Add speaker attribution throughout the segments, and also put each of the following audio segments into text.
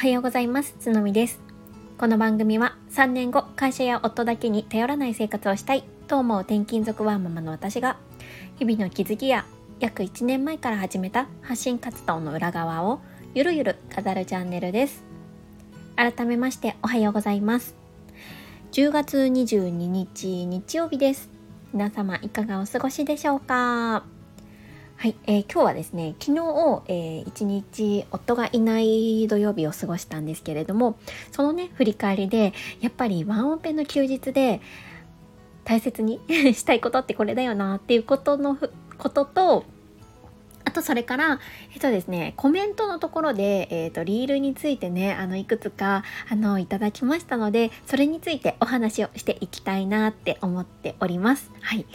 Speaker 1: はようございます。つのみです。この番組は3年後会社や夫だけに頼らない生活をしたいと思う転勤族ワーママの私が日々の気づきや約1年前から始めた発信活動の裏側をゆるゆる語るチャンネルです。改めましておはようございます。10月22日日曜日です。皆様いかがお過ごしでしょうか？はい、えー、今日はですね昨日、えー、一日夫がいない土曜日を過ごしたんですけれどもそのね振り返りでやっぱりワンオペの休日で大切に したいことってこれだよなっていうことのこととあとそれから、えっとですね、コメントのところで、えっと、リールについてね、あの、いくつか、あの、いただきましたので、それについてお話をしていきたいなって思っております。はい。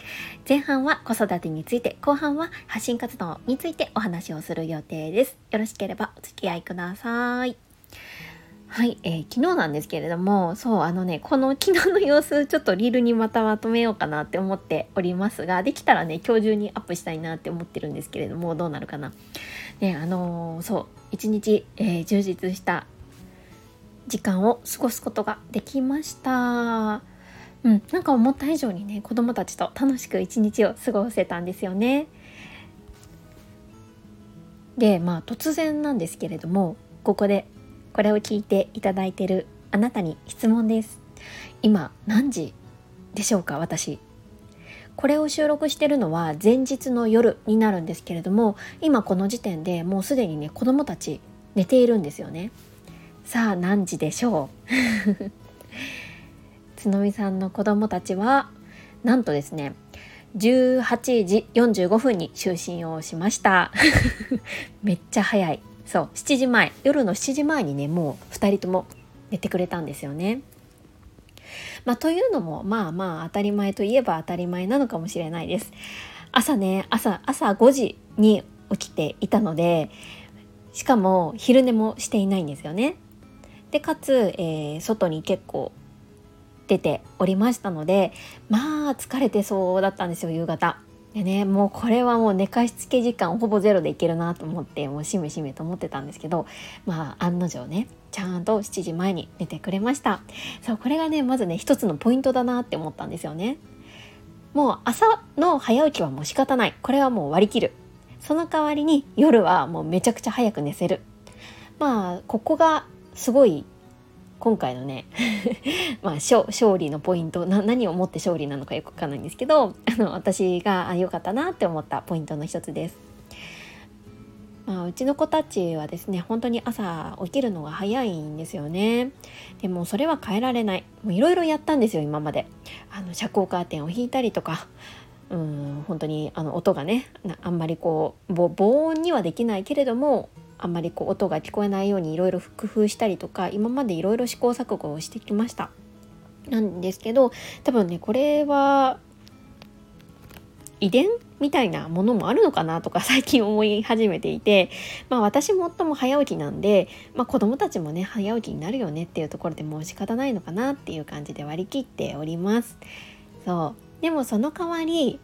Speaker 1: 前半は子育てについて、後半は発信活動についてお話をする予定です。よろしければお付き合いください。はい、えー、昨日なんですけれども、そう、あのね、この昨日の様子、ちょっとリールにまたまとめようかなって思っておりますが、できたらね、今日中にアップしたいなって思ってるんですけれども、どうなるかな。ね、あのー、そう、一日、えー、充実した時間を過ごすことができました。うん、なんか思った以上にね、子供たちと楽しく一日を過ごせたんですよね。で、まあ突然なんですけれども、ここでこれを聞いていただいてるあなたに質問です。今何時でしょうか私。これを収録してるのは前日の夜になるんですけれども今この時点でもうすでにね子供たち寝ているんですよね。さあ何時でしょう？角見さんの子供たちはなんとですね18時45分に就寝をしました。めっちゃ早い。そう7時前夜の7時前にねもう2人とも寝てくれたんですよね。まあ、というのもまあまあ当たり前といえば当たり前なのかもしれないです。朝ね朝朝5時に起きていたのでしかも昼寝もしていないんですよね。でかつ、えー、外に結構出ておりましたのでまあ疲れてそうだったんですよ夕方。でねもうこれはもう寝かしつけ時間ほぼゼロでいけるなと思ってもうしめしめと思ってたんですけどまあ案の定ねちゃんと7時前に寝てくれました。そうこれがねまずね一つのポイントだなって思ったんですよね。もう朝の早起きはもう仕方ない。これはもう割り切る。その代わりに夜はもうめちゃくちゃ早く寝せる。まあここがすごい今回のね まあ勝利のポイント何をもって勝利なのかよくわかんないんですけどあの私が良かったなって思ったポイントの一つです。まあ、うちの子たちはですね本当に朝起きるのが早いんですよね。でもそれは変えられない。いろいろやったんですよ今まで。あの遮光カーテンを引いたりとか。うん本当にあの音がねあんまりこう防音にはできないけれどもあんまりこう音が聞こえないようにいろいろ工夫したりとか今までいろいろ試行錯誤をしてきました。なんですけど多分ねこれは遺伝みたいなものもあるのかなとか最近思い始めていてまあ私もも早起きなんで、まあ、子供たちもね早起きになるよねっていうところでもう仕方ないのかなっていう感じで割り切っております。そうでもその代わり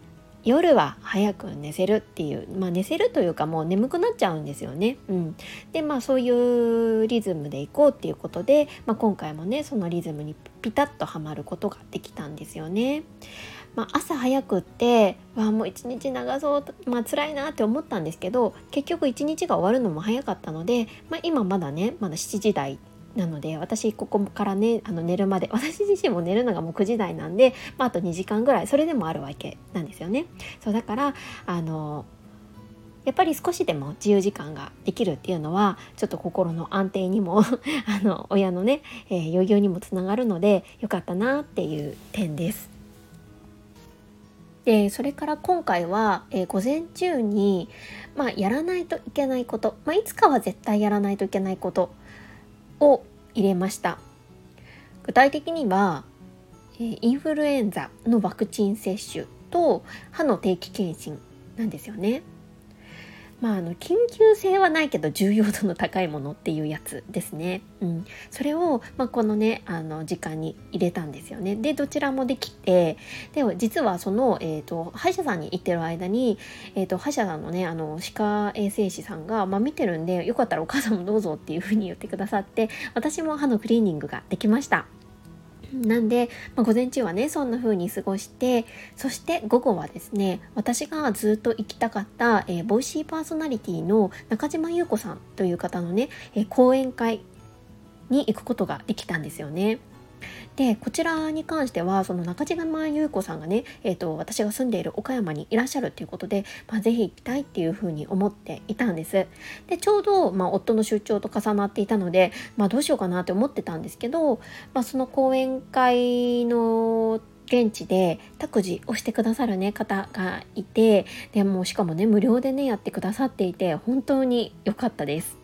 Speaker 1: 夜は早く寝せるっていう、まあ、寝せるというかもう眠くなっちゃうんですよね。うん、でまあそういうリズムでいこうっていうことで、まあ、今回もねそのリズムにピタッとはまることができたんですよね。まあ、朝早くってわもう一日長そう、まあ辛いなって思ったんですけど結局一日が終わるのも早かったので、まあ、今まだねまだ7時台なので私ここからねあの寝るまで私自身も寝るのがもう9時台なんで、まあ、あと2時間ぐらいそれでもあるわけなんですよね。そうだからあのやっぱり少しでも自由時間ができるっていうのはちょっと心の安定にも あの親のね、えー、余裕にもつながるのでよかったなっていう点です。でそれから今回は、えー、午前中に、まあ、やらないといけないこと、まあ、いつかは絶対やらないといけないことを入れました。具体的にはインフルエンザのワクチン接種と歯の定期検診なんですよね。まあ、あの緊急性はないけど重要度の高いものっていうやつですね。うん、それを、まあ、このねあの時間に入れたんですよね。でどちらもできてで実はその、えーと、歯医者さんに行ってる間に、えーと、歯医者さんのねあの歯科衛生士さんが、まあ、見てるんでよかったらお母さんもどうぞっていうふうに言ってくださって私も歯のクリーニングができました。なんで、まあ、午前中はねそんな風に過ごしてそして午後はですね私がずっと行きたかった、えー、ボイシーパーソナリティの中島優子さんという方のね、えー、講演会に行くことができたんですよね。でこちらに関してはその中島優子さんがね、えーと、私が住んでいる岡山にいらっしゃるっていうことで、まあ、ぜひ行きたいっていうふうに思っていたんです。でちょうど、まあ、夫の出張と重なっていたので、まあ、どうしようかなって思ってたんですけど、まあ、その講演会の現地で託児をしてくださる、ね、方がいてでもしかもね無料でねやってくださっていて本当に良かったです。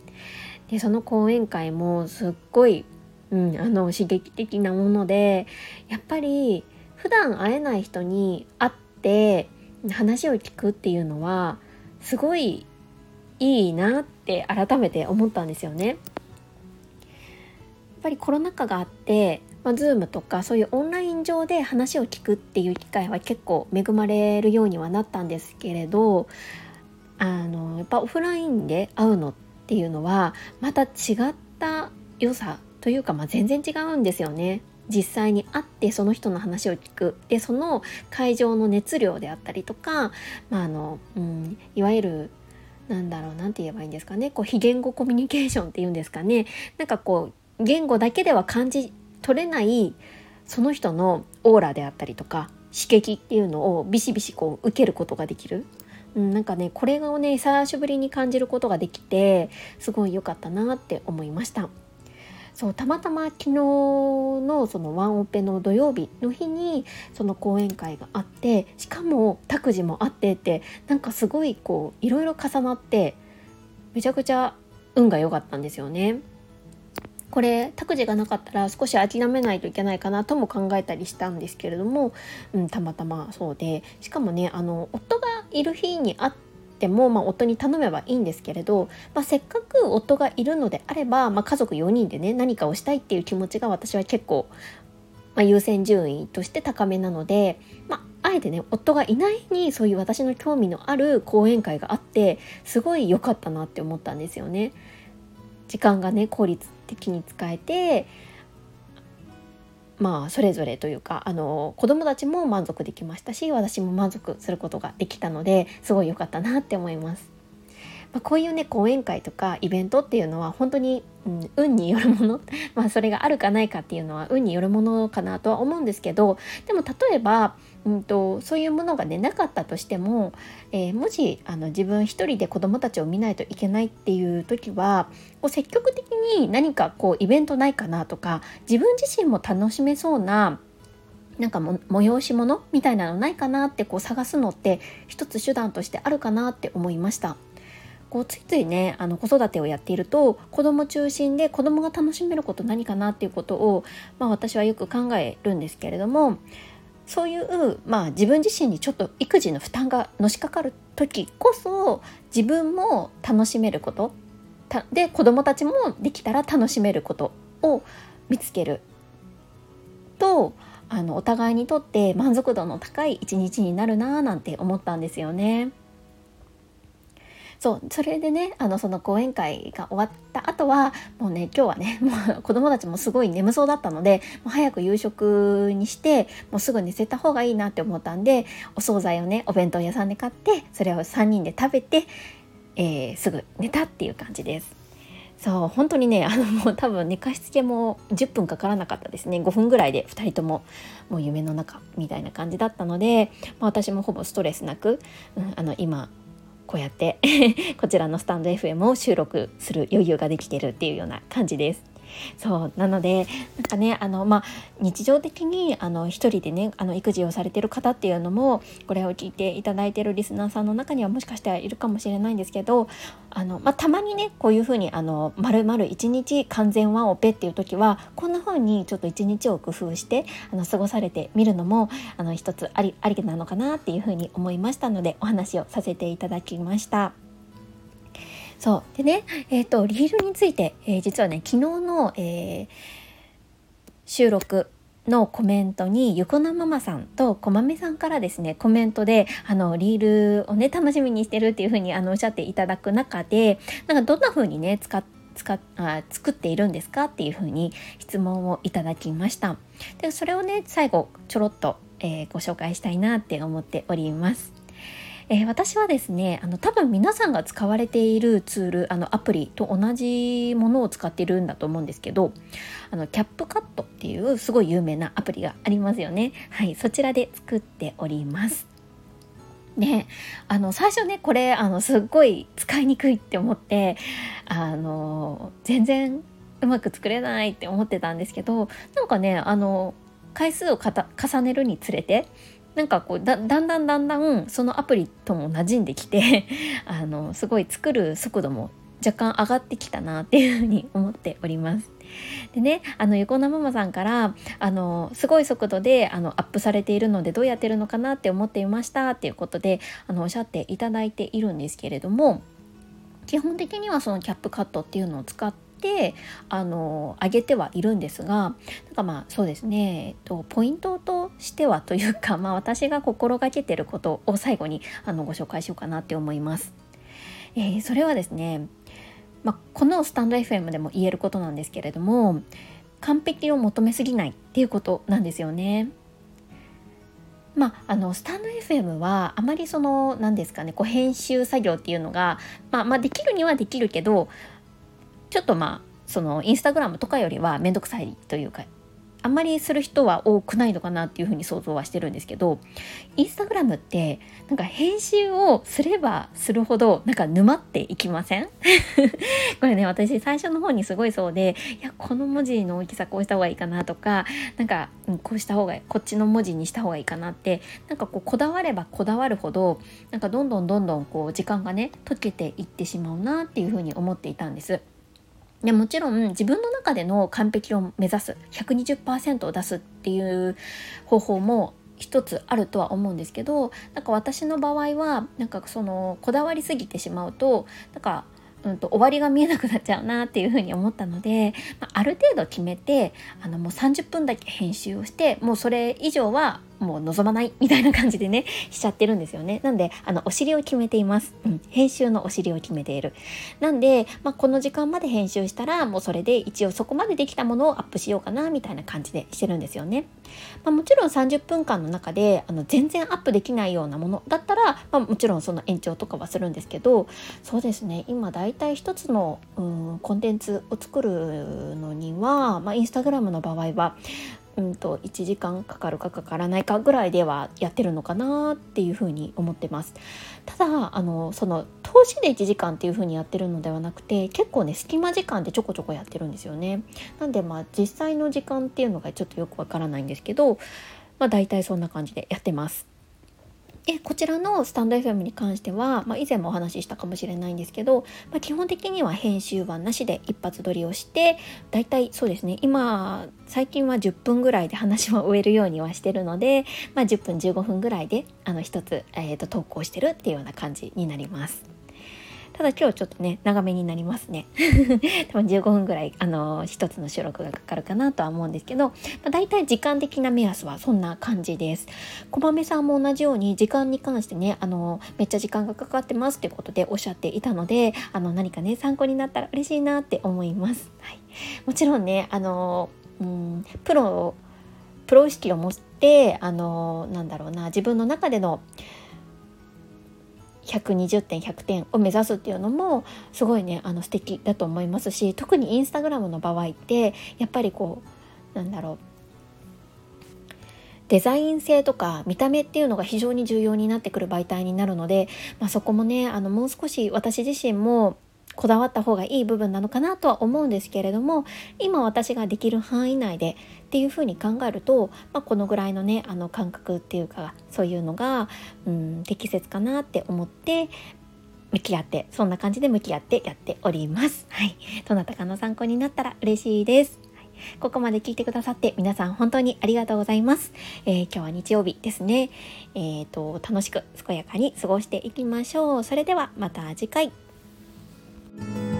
Speaker 1: でその講演会もすっごいうん、あの刺激的なものでやっぱり普段会えない人に会って話を聞くっていうのはすごいいいなって改めて思ったんですよね。やっぱりコロナ禍があって、まあ、Zoom とかそういうオンライン上で話を聞くっていう機会は結構恵まれるようにはなったんですけれどあのやっぱオフラインで会うのっていうのはまた違った良さというか、まあ、全然違うんですよね。実際に会ってその人の話を聞くでその会場の熱量であったりとか、まああのうん、いわゆるなんだろうなんて言えばいいんですかねこう非言語コミュニケーションっていうんですかねなんかこう言語だけでは感じ取れないその人のオーラであったりとか刺激っていうのをビシビシこう受けることができる。うん、なんかねこれをね久しぶりに感じることができてすごい良かったなって思いました。そうたまたま昨日のそのワンオペの土曜日の日にその講演会があってしかも託児もあってってなんかすごいこういろいろ重なってめちゃくちゃ運が良かったんですよね。これ託児がなかったら少し諦めないといけないかなとも考えたりしたんですけれども、うん、たまたまそうでしかもねあの夫がいる日に会っても、まあ、夫に頼めばいいんですけれど、まあ、せっかく夫がいるのであれば、まあ、家族4人でね何かをしたいっていう気持ちが私は結構、まあ、優先順位として高めなので、まあ、あえてね夫がいないにそういう私の興味のある講演会があってすごい良かったなって思ったんですよね。時間がね効率的に使えてまあそれぞれというかあの子どもたちも満足できましたし私も満足することができたのですごい良かったなって思います。まあ、こういうね講演会とかイベントっていうのは本当に、うん、運によるもの まあそれがあるかないかっていうのは運によるものかなとは思うんですけどでも例えば、うんと、そういうものがねなかったとしても、えー、もしあの自分一人で子どもたちを見ないといけないっていう時はこう積極的に何かこうイベントないかなとか自分自身も楽しめそうななんかも催し物みたいなのないかなってこう探すのって一つ手段としてあるかなって思いました。こうついついねあの子育てをやっていると子供中心で子供が楽しめること何かなっていうことを、まあ、私はよく考えるんですけれどもそういう、まあ、自分自身にちょっと育児の負担がのしかかる時こそ自分も楽しめることで子供たちもできたら楽しめることを見つけるとあのお互いにとって満足度の高い一日になるなぁなんて思ったんですよね。そうそれでねあのその講演会が終わった後はもうね今日はね もう子供たちもすごい眠そうだったのでもう早く夕食にしてもうすぐ寝せた方がいいなって思ったんでお惣菜をねお弁当屋さんで買ってそれを3人で食べて、えー、すぐ寝たっていう感じです。そう本当にねあのもう多分寝かしつけも10分かからなかったですね5分ぐらいで2人とももう夢の中みたいな感じだったので、まあ、私もほぼストレスなく、うん、あの今こうやって こちらのスタンド FM を収録する余裕ができてるっていうような感じです。そうなのでなんかねあの、まあ、日常的にあの一人でねあの育児をされてる方っていうのもこれを聞いていただいてるリスナーさんの中にはもしかしてはいるかもしれないんですけどあの、まあ、たまにねこういうふうにあの丸々一日完全ワンオペっていう時はこんな風にちょっと一日を工夫してあの過ごされてみるのもあの一つありありなのかなっていうふうに思いましたのでお話をさせていただきました。そう。でねえ、ー、とリールについて、えー、実はね昨日の、えー、収録のコメントにゆこなママさんとこまめさんからですねコメントであのリールをね楽しみにしてるっていう風にあのおっしゃっていただく中でなんかどんな風にね使って使あ作っているんですかっていうふうに質問をいただきました。でそれをね最後ちょろっと、えー、ご紹介したいなって思っております。えー、私はですねあの多分皆さんが使われているツールあのアプリと同じものを使っているんだと思うんですけどあのキャップカットっていうすごい有名なアプリがありますよね。はいそちらで作っております。ねあの最初ねこれあのすっごい使いにくいって思ってあの全然うまく作れないって思ってたんですけどなんかねあの回数を重ねるにつれてなんかこうだんだんだんだんそのアプリとも馴染んできて あのすごい作る速度も若干上がってきたなっていうふうに思っております。でねあの横なママさんからあのすごい速度であのアップされているのでどうやってるのかなって思っていましたっていうことであのおっしゃっていただいているんですけれども基本的にはそのキャップカットっていうのを使ってあの上げてはいるんですがなんかまあそうですね、えっと、ポイントとしてはというか、まあ、私が心がけてることを最後にあのご紹介しようかなって思います。えー、それはですねまあ、このスタンド FM でも言えることなんですけれども完璧を求めすぎないっていうことなんですよね。まあ、あのスタンド FM はあまりその何ですかねこう編集作業っていうのが、まあ、まあできるにはできるけどちょっとまあそのインスタグラムとかよりは面倒くさいというかあんまりする人は多くないのかなっていうふうに想像はしてるんですけどインスタグラムってなんか編集をすればするほどなんか沼っていきません？これね私最初の方にすごいそうでいやこの文字の大きさこうした方がいいかなとかなんか、うん、こうした方がこっちの文字にした方がいいかなってなんかこうこだわればこだわるほどなんかどんどんどんどんこう時間がね溶けていってしまうなっていうふうに思っていたんです。でもちろん自分の中での完璧を目指す120%を出すっていう方法も一つあるとは思うんですけどなんか私の場合はなんかそのこだわりすぎてしまうとなんかうんと、終わりが見えなくなっちゃうなっていうふうに思ったので、まあ、ある程度決めてあのもう30分だけ編集をしてもうそれ以上はもう望まないみたいな感じでねしちゃってるんですよね。なんであのお尻を決めています、うん、編集のお尻を決めている。なんで、まあ、この時間まで編集したらもうそれで一応そこまでできたものをアップしようかなみたいな感じでしてるんですよね、まあ、もちろん30分間の中であの全然アップできないようなものだったら、まあ、もちろんその延長とかはするんですけどそうですね。今だいたい一つの、うん、コンテンツを作るのには、まあ、インスタグラムの場合はうんと1時間かかるかかからないかぐらいではやってるのかなっていうふうに思ってます。ただあのその投資で1時間っていうふうにやってるのではなくて結構ね隙間時間でちょこちょこやってるんですよね。なんでまあ実際の時間っていうのがちょっとよくわからないんですけどまあ大体そんな感じでやってます。でこちらのスタンド FM に関しては、まあ、以前もお話ししたかもしれないんですけど、まあ、基本的には編集はなしで一発撮りをしてだいたいそうですね今最近は10分ぐらいで話は終えるようにはしてるので、まあ、10分15分ぐらいであの一つ、えーと投稿してるっていうような感じになります。ただ今日ちょっとね長めになりますね。多分15分ぐらいあの一つの収録がかかるかなとは思うんですけど、まあ、大体時間的な目安はそんな感じです。こまめさんも同じように時間に関してねあのめっちゃ時間がかかってますってことでおっしゃっていたのであの何かね参考になったら嬉しいなって思います、はい、もちろんねあのうんプロプロ意識を持ってあのなんだろうな自分の中での120点100点を目指すっていうのもすごいねあの素敵だと思いますし特にインスタグラムの場合ってやっぱりこうなんだろうデザイン性とか見た目っていうのが非常に重要になってくる媒体になるので、まあ、そこもねあのもう少し私自身もこだわった方がいい部分なのかなとは思うんですけれども今私ができる範囲内でっていうふうに考えると、まあ、このぐらいのねあの感覚っていうかそういうのが、うん、適切かなって思って向き合ってそんな感じで向き合ってやっております。はい、どなたかの参考になったら嬉しいです。ここまで聞いてくださって皆さん本当にありがとうございます。えー、今日は日曜日ですね。えっ、ー、と楽しく健やかに過ごしていきましょう。それではまた次回。thank you